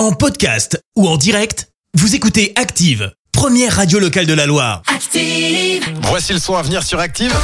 En podcast ou en direct, vous écoutez Active, première radio locale de la Loire. Active. Voici le son à venir sur Active.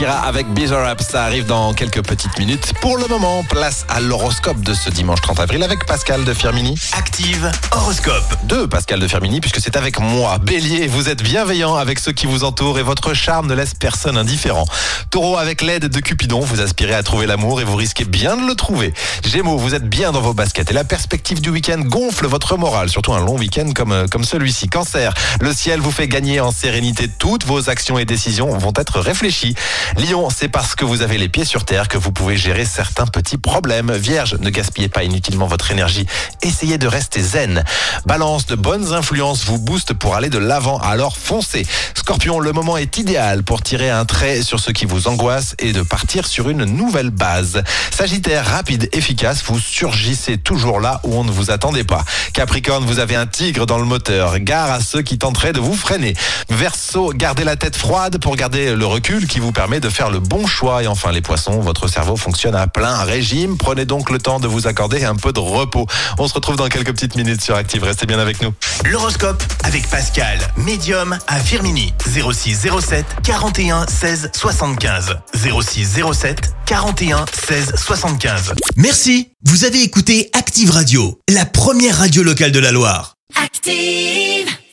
Shakira avec Bizarre Rap, ça arrive dans quelques petites minutes. Pour le moment, place à l'horoscope de ce dimanche 30 avril avec Pascal de Firmini. Active horoscope. De Pascal de Firmini, puisque c'est avec moi. Bélier, vous êtes bienveillant avec ceux qui vous entourent et votre charme ne laisse personne indifférent. Taureau, avec l'aide de Cupidon, vous aspirez à trouver l'amour et vous risquez bien de le trouver. Gémeaux, vous êtes bien dans vos baskets et la perspective du week-end gonfle votre morale, surtout un long week-end comme, euh, comme celui-ci. Cancer, le ciel vous fait gagner en sérénité. Toutes vos actions et décisions vont être réfléchies. Lion, c'est parce que vous avez les pieds sur terre que vous pouvez gérer certains petits problèmes. Vierge, ne gaspillez pas inutilement votre énergie. Essayez de rester zen. Balance, de bonnes influences vous boostent pour aller de l'avant, alors foncez. Scorpion, le moment est idéal pour tirer un trait sur ce qui vous angoisse et de partir sur une nouvelle base. Sagittaire, rapide, efficace, vous surgissez toujours là où on ne vous attendait pas. Capricorne, vous avez un tigre dans le moteur. Gare à ceux qui tenteraient de vous freiner. Verseau, gardez la tête froide pour garder le recul qui vous permet de faire le bon choix. Et enfin, les poissons, votre cerveau fonctionne à plein régime. Prenez donc le temps de vous accorder un peu de repos. On se retrouve dans quelques petites minutes sur Active. Restez bien avec nous. L'horoscope avec Pascal, médium à Firmini. 06 07 41 16 75. 06 07 41 16 75. Merci. Vous avez écouté Active Radio, la première radio locale de la Loire. Active.